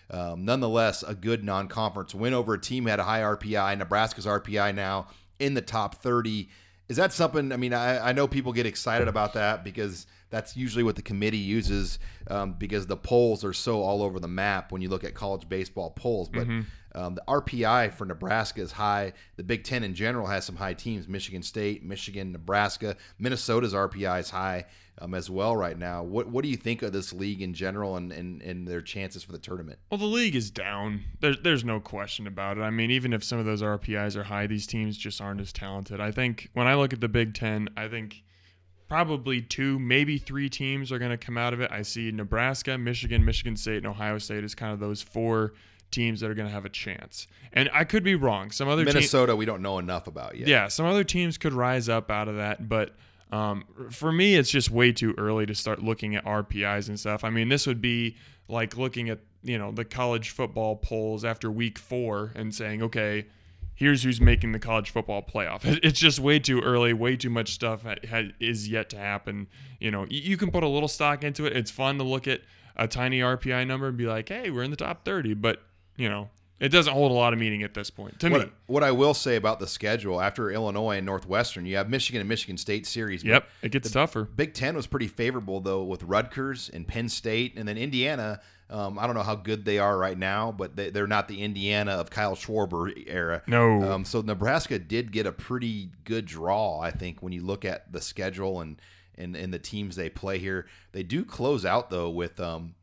um, nonetheless, a good non-conference win over a team had a high RPI. Nebraska's RPI now in the top 30. Is that something? I mean, I, I know people get excited about that because that's usually what the committee uses um, because the polls are so all over the map when you look at college baseball polls. But Mhm. um, the RPI for Nebraska is high. The Big Ten in general has some high teams: Michigan State, Michigan, Nebraska. Minnesota's RPI is high um, as well right now. What What do you think of this league in general and, and, and their chances for the tournament? Well, the league is down. There's there's no question about it. I mean, even if some of those RPIs are high, these teams just aren't as talented. I think when I look at the Big Ten, I think probably two, maybe three teams are going to come out of it. I see Nebraska, Michigan, Michigan State, and Ohio State as kind of those four teams that are going to have a chance. And I could be wrong. Some other Minnesota, we don't know enough about yet. yeah, some other teams could rise up out of that, but um, for me, it's just way too early to start looking at RPIs and stuff. I mean, this would be like looking at you know the college football polls after week four and saying, okay, here's who's making the college football playoff. It's just way too early. Way too much stuff is yet to happen. You know, you can put a little stock into it. It's fun to look at a tiny RPI number and be like, hey, we're in the top 30. But, you know, it doesn't hold a lot of meaning at this point to what, me. What I will say about the schedule after Illinois and Northwestern, you have Michigan and Michigan State series. Yep, it gets tougher. Big Ten was pretty favorable though with Rutgers and Penn State, and then Indiana. Um, I don't know how good they are right now, but they, are not the Indiana of Kyle Schwarber era. No. Um, so Nebraska did get a pretty good draw, I think, when you look at the schedule and and, and the teams they play here. They do close out though with um,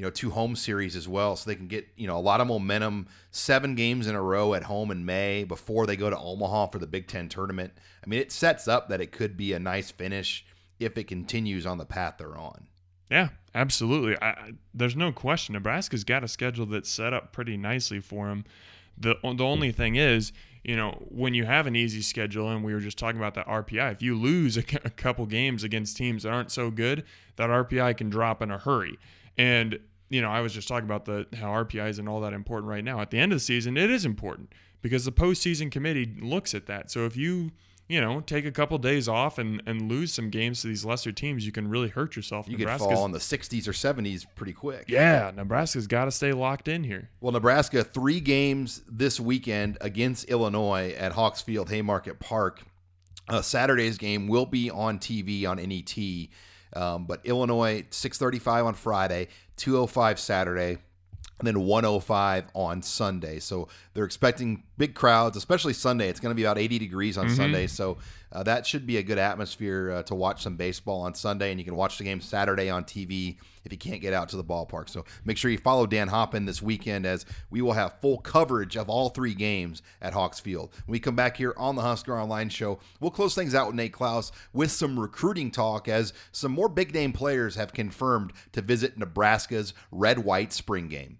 you know, two home series as well, so they can get you know a lot of momentum. Seven games in a row at home in May before they go to Omaha for the Big Ten tournament. I mean, it sets up that it could be a nice finish if it continues on the path they're on. Yeah, absolutely. I, there's no question. Nebraska's got a schedule that's set up pretty nicely for them. the The only thing is, you know, when you have an easy schedule, and we were just talking about that RPI, if you lose a, a couple games against teams that aren't so good, that RPI can drop in a hurry. And you know, I was just talking about the how RPIs and all that important right now. At the end of the season, it is important because the postseason committee looks at that. So if you you know, take a couple days off and, and lose some games to these lesser teams, you can really hurt yourself. You could fall in the 60s or 70s pretty quick. Yeah, Nebraska's got to stay locked in here. Well, Nebraska, three games this weekend against Illinois at Hawks Field, Haymarket Park. Uh, Saturday's game will be on TV on NET. Um, but Illinois, 635 on Friday, 205 Saturday, and then 105 on Sunday. So they're expecting big crowds, especially Sunday. It's going to be about 80 degrees on mm-hmm. Sunday. So uh, that should be a good atmosphere uh, to watch some baseball on Sunday. And you can watch the game Saturday on TV if you can't get out to the ballpark. So make sure you follow Dan Hoppen this weekend as we will have full coverage of all three games at Hawks Field. When we come back here on the Husker Online Show, we'll close things out with Nate Clouse with some recruiting talk as some more big name players have confirmed to visit Nebraska's red white spring game.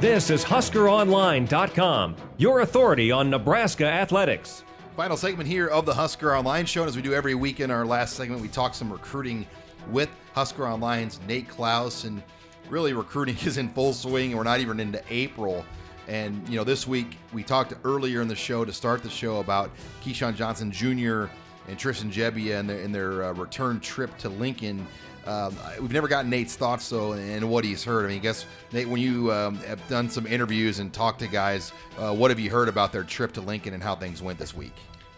This is HuskerOnline.com, your authority on Nebraska athletics. Final segment here of the Husker Online Show. And as we do every week in our last segment, we talk some recruiting with Husker Online's Nate Clouse. And really, recruiting is in full swing. We're not even into April. And, you know, this week we talked earlier in the show to start the show about Keyshawn Johnson Jr. and Tristan Gebbia and their, and their uh, return trip to Lincoln. Um, we've never gotten Nate's thoughts though and what he's heard. I mean, I guess Nate, when you um, have done some interviews and talked to guys, uh, what have you heard about their trip to Lincoln and how things went this week?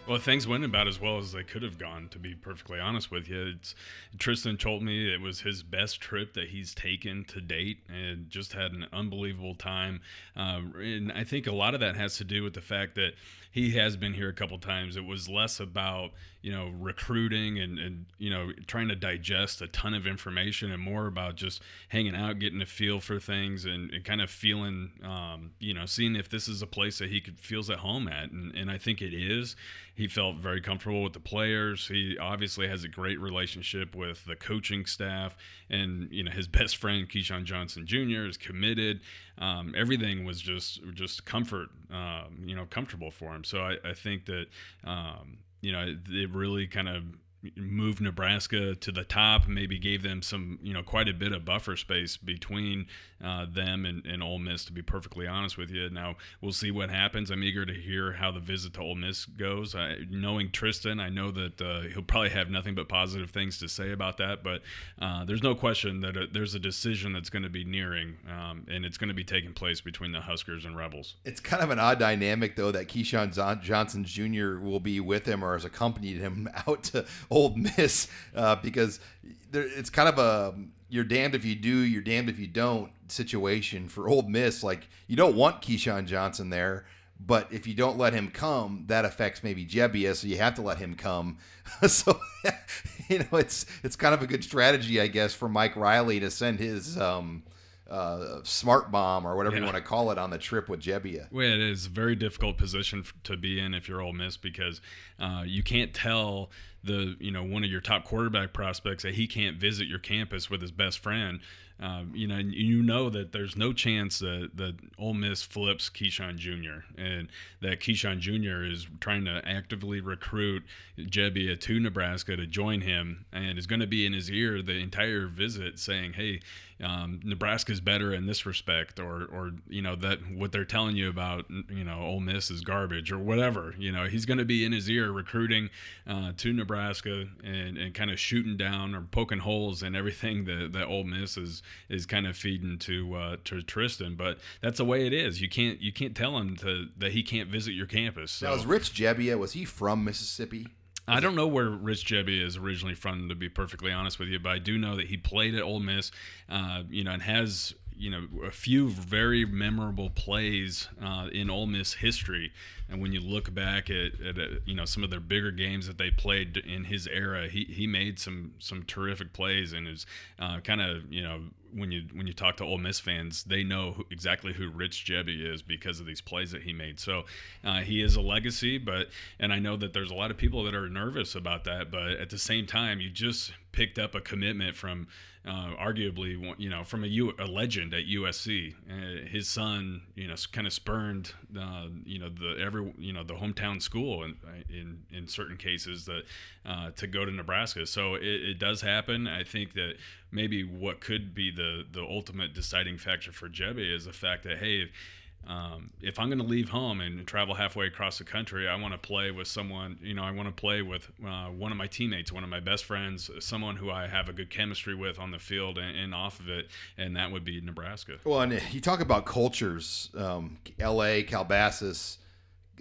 Well, things went about as well as they could have gone. To be perfectly honest with you, it's, Tristan told me it was his best trip that he's taken to date, and just had an unbelievable time. Um, and I think a lot of that has to do with the fact that he has been here a couple times. It was less about you know recruiting and and you know trying to digest a ton of information, and more about just hanging out, getting a feel for things, and, and kind of feeling um, you know seeing if this is a place that he could feels at home at, and and I think it is. He felt very comfortable with the players. He obviously has a great relationship with the coaching staff, and you know his best friend Keyshawn Johnson Jr. is committed. Um, everything was just just comfort, um, you know, comfortable for him. So I, I think that um, you know it really kind of moved Nebraska to the top, maybe gave them some, you know, quite a bit of buffer space between uh, them and, and Ole Miss, to be perfectly honest with you. Now, we'll see what happens. I'm eager to hear how the visit to Ole Miss goes. I, knowing Tristan, I know that uh, he'll probably have nothing but positive things to say about that, but uh, there's no question that a, uh, there's a decision that's going to be nearing, um, and it's going to be taking place between the Huskers and Rebels. It's kind of an odd dynamic, though, that Keyshawn Johnson Jr. will be with him or has accompanied him out to Ole Miss uh, because there, it's kind of a you're damned if you do, you're damned if you don't situation for Ole Miss. Like you don't want Keyshawn Johnson there, but if you don't let him come, that affects maybe Gebbia, so you have to let him come. so you know it's it's kind of a good strategy, I guess, for Mike Riley to send his. Um, uh, smart bomb or whatever yeah. you want to call it on the trip with Gebbia. Well, it is a very difficult position to be in if you're Ole Miss because uh, you can't tell the you know one of your top quarterback prospects that he can't visit your campus with his best friend um, you know, you know that there's no chance that that Ole Miss flips Keyshawn Jr. and that Keyshawn Jr. is trying to actively recruit Gebbia to Nebraska to join him, and is going to be in his ear the entire visit, saying, "Hey, um, Nebraska's better in this respect," or or you know that what they're telling you about you know Ole Miss is garbage or whatever. You know, he's going to be in his ear recruiting uh, to Nebraska and, and kind of shooting down or poking holes in everything that that Ole Miss is is kind of feeding to uh, to Tristan. But that's the way it is. You can't you can't tell him to that he can't visit your campus. So. Now, was Rich Gebbia was he from Mississippi? I don't know where Rich Gebbia is originally from, to be perfectly honest with you, but I do know that he played at Ole Miss, uh, you know, and has you know a few very memorable plays uh, in Ole Miss history. And when you look back at, at uh, you know some of their bigger games that they played in his era, he, he made some some terrific plays and is uh, kind of you know when you when you talk to Ole Miss fans, they know who, exactly who Rich Gebbia is because of these plays that he made. So uh, he is a legacy, but and I know that there's a lot of people that are nervous about that, but at the same time, you just picked up a commitment from uh, arguably you know from a, U, a legend at USC. Uh, his son, you know, kind of spurned uh, you know the every you know the hometown school in in, in certain cases that uh, to go to Nebraska. So it, it does happen. I think that maybe what could be the the ultimate deciding factor for Gebbia is the fact that hey um, if I'm going to leave home and travel halfway across the country, I want to play with someone. You know, I want to play with uh, one of my teammates, one of my best friends, someone who I have a good chemistry with on the field and, and off of it, and that would be Nebraska. Well, and you talk about cultures, um, L.A., Calabasas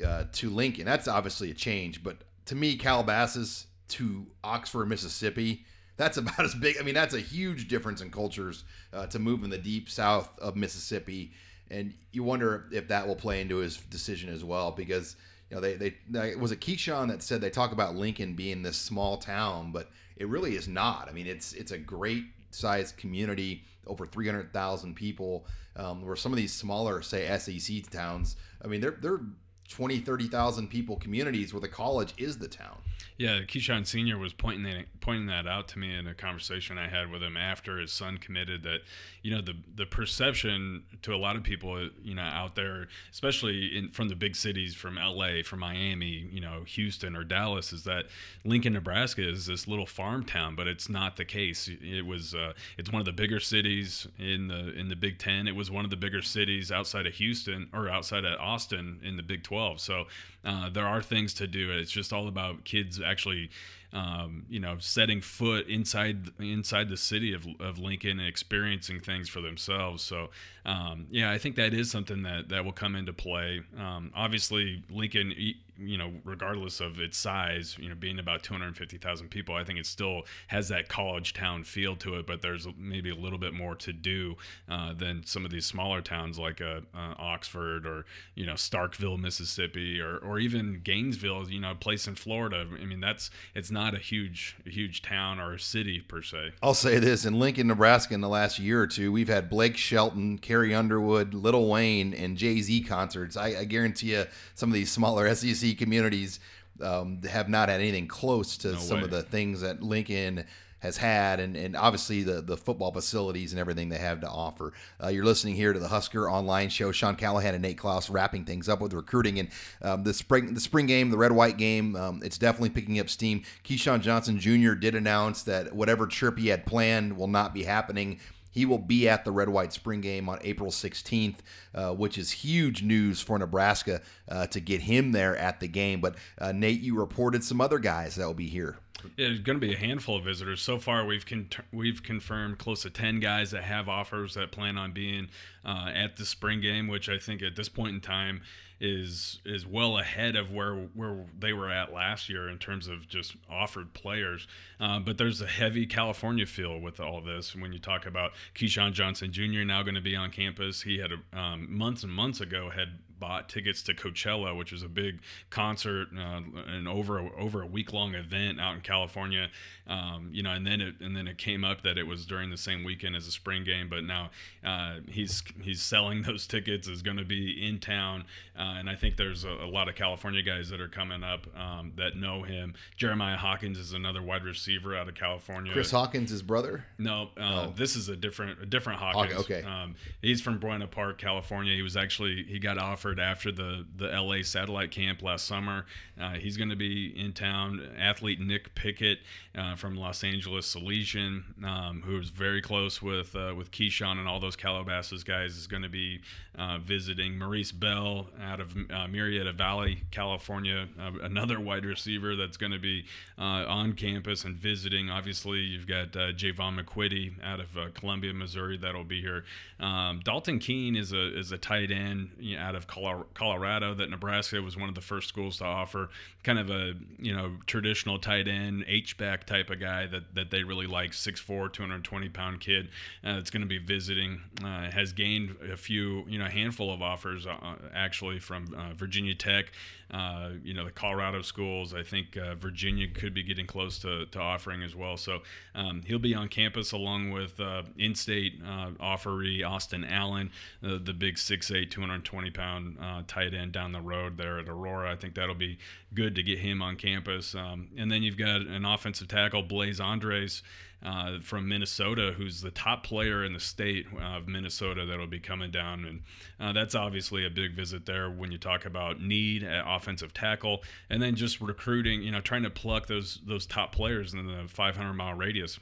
uh, to Lincoln. That's obviously a change, but to me, Calabasas to Oxford, Mississippi. That's about as big. I mean, that's a huge difference in cultures uh, to move in the deep south of Mississippi and you wonder if that will play into his decision as well because you know they they, they was it Keyshawn that said they talk about Lincoln being this small town, but it really is not. I mean, it's it's a great sized community, over three hundred thousand people. Um, where some of these smaller, say SEC towns, I mean, they're they're 20, 30,000 people communities where the college is the town. Yeah, Keyshawn Senior was pointing that pointing that out to me in a conversation I had with him after his son committed. That you know the the perception to a lot of people, you know, out there, especially in from the big cities, from L.A., from Miami, you know, Houston or Dallas, is that Lincoln, Nebraska, is this little farm town, but it's not the case. It was uh, it's one of the bigger cities in the in the Big Ten. It was one of the bigger cities outside of Houston or outside of Austin in the Big Twelve. So uh, there are things to do. It's just all about kids actually, um, you know, setting foot inside inside the city of, of Lincoln and experiencing things for themselves. So, um, yeah, I think that is something that that will come into play. Um, obviously, Lincoln you know, regardless of its size, you know, being about 250,000 people, I think it still has that college town feel to it, but there's maybe a little bit more to do uh, than some of these smaller towns like uh, uh, Oxford or, you know, Starkville, Mississippi, or, or even Gainesville, you know, a place in Florida. I mean, that's, it's not a huge, huge town or a city per se. I'll say this in Lincoln, Nebraska, in the last year or two, we've had Blake Shelton, Carrie Underwood, Lil Wayne, and Jay Z concerts. I, I guarantee you some of these smaller SEC communities um, have not had anything close to No some way. of the things that Lincoln has had, and, and obviously the, the football facilities and everything they have to offer. Uh, you're listening here to the Husker Online Show. Sean Callahan and Nate Clouse wrapping things up with recruiting and um, the spring the spring game, the red white game. Um, it's definitely picking up steam. Keyshawn Johnson Jr. did announce that whatever trip he had planned will not be happening. He will be at the Red White Spring Game on April 16th, uh, which is huge news for Nebraska uh, to get him there at the game. But uh, Nate, you reported some other guys that will be here. Yeah, there's going to be a handful of visitors. So far, we've con- we've confirmed close to ten guys that have offers that plan on being uh, at the spring game, which I think at this point in time is is well ahead of where where they were at last year in terms of just offered players. Uh, but there's a heavy California feel with all this. When you talk about Keyshawn Johnson Jr. now going to be on campus, he had a, um, months and months ago had bought tickets to Coachella, which was a big concert uh, and over a, over a week long event out in California. Um, you know, and then it and then it came up that it was during the same weekend as a spring game, but now uh, he's he's selling those tickets. Is going to be in town, uh, and I think there's a, a, lot of California guys that are coming up um, that know him. Jeremiah Hawkins is another wide receiver out of California. Chris Hawkins, his brother. No, uh, oh. this is a different a different Hawkins. Okay. Um, he's from Buena Park, California. He was actually he got offered after the the LA satellite camp last summer. Uh, he's going to be in town. Athlete Nick Pickett uh, from Los Angeles Salesian, um, who's very close with uh, with Keyshawn and all those Calabasas guys, is going to be uh, visiting. Maurice Bell out of uh, Murrieta Valley, California, uh, another wide receiver that's going to be on campus and visiting. Obviously, you've got Javon McQuitty out of Columbia, Missouri, that'll be here. Um, Dalton Keene is a is a tight end you know, out of Colorado that Nebraska was one of the first schools to offer. Kind of a you know traditional tight end H back type of guy that that they really like. 6'4", 220 pound kid uh, that's going to be visiting. Uh, has gained a few you know handful of offers uh, actually from uh, Virginia Tech. Uh, you know the Colorado schools. I think uh, Virginia could be getting close to, to offering as well. So um, he'll be on campus along with in-state offeree Austin Allen, the big 6'8", 220 pound tight end down the road there at Aurora. I think that'll be good to get him on campus. Um, and then you've got an offensive tackle, Blaise Andries. Uh, from Minnesota, who's the top player in the state of Minnesota that'll be coming down. And uh, that's obviously a big visit there when you talk about need at offensive tackle and then just recruiting, you know, trying to pluck those those top players in the 500 mile radius.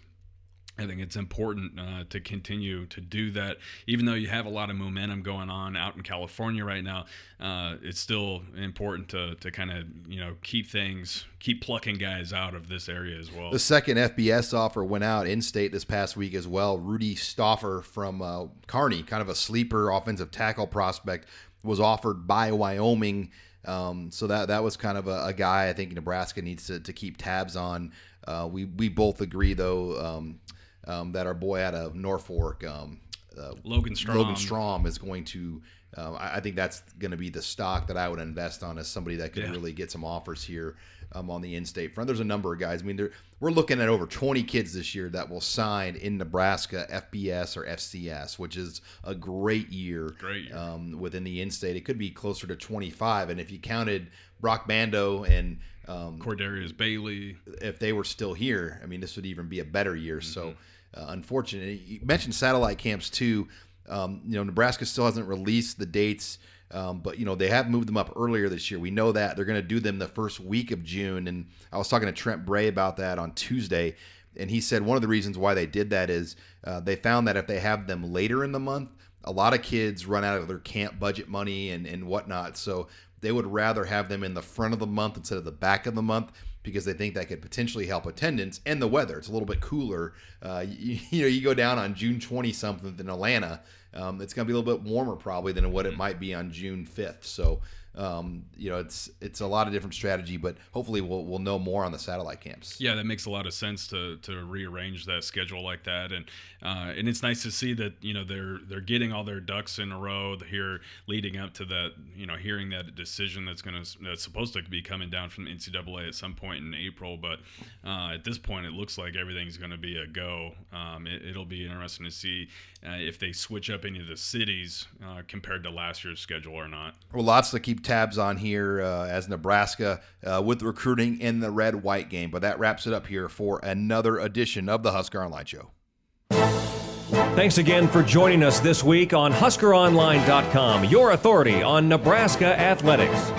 I think it's important uh, to continue to do that. Even though you have a lot of momentum going on out in California right now, uh, it's still important to, to kind of you know keep things keep plucking guys out of this area as well. The second FBS offer went out in state this past week as well. Rudy Stoffer from uh, Kearney, kind of a sleeper offensive tackle prospect, was offered by Wyoming. Um, so that that was kind of a, a, guy I think Nebraska needs to, to keep tabs on. Uh, we we both agree though. Um, um, that our boy out of Norfolk, um, uh, Logan Strom. Logan Strom is going to. Uh, I, I think that's going to be the stock that I would invest on as somebody that could yeah. really get some offers here um, on the in-state front. There's a number of guys. I mean, we're looking at over 20 kids this year that will sign in Nebraska FBS or FCS, which is a great year. Great year. Um, within the in-state, it could be closer to 25. And if you counted Brock Bando and um, Cordarius Bailey, if they were still here, I mean, this would even be a better year. Mm-hmm. So uh, unfortunate. You mentioned satellite camps too. Um, you know, Nebraska still hasn't released the dates, um, but you know they have moved them up earlier this year. We know that they're going to do them the first week of June, and I was talking to Trent Bray about that on Tuesday, and he said one of the reasons why they did that is uh, they found that if they have them later in the month, a lot of kids run out of their camp budget money and and whatnot. So they would rather have them in the front of the month instead of the back of the month because they think that could potentially help attendance and the weather. It's a little bit cooler. Uh, you, you, know, you go down on June 20 something in Atlanta. Um, it's going to be a little bit warmer probably than what it mm-hmm. might be on June 5th. So um, you know, it's it's a lot of different strategy, but hopefully we'll we'll know more on the satellite camps. Yeah, that makes a lot of sense to to rearrange that schedule like that, and uh, and it's nice to see that you know they're they're getting all their ducks in a row here leading up to that you know hearing that decision that's going to that's supposed to be coming down from the NCAA at some point in April, but uh, at this point it looks like everything's going to be a go. Um, it, will be interesting to see uh, if they switch up any of the cities uh, compared to last year's schedule or not. Well, lots to keep tabs on here uh, as Nebraska uh, with recruiting in the red white game. But that wraps it up here for another edition of the Husker Online Show. Thanks again for joining us this week on HuskerOnline.com, your authority on Nebraska athletics.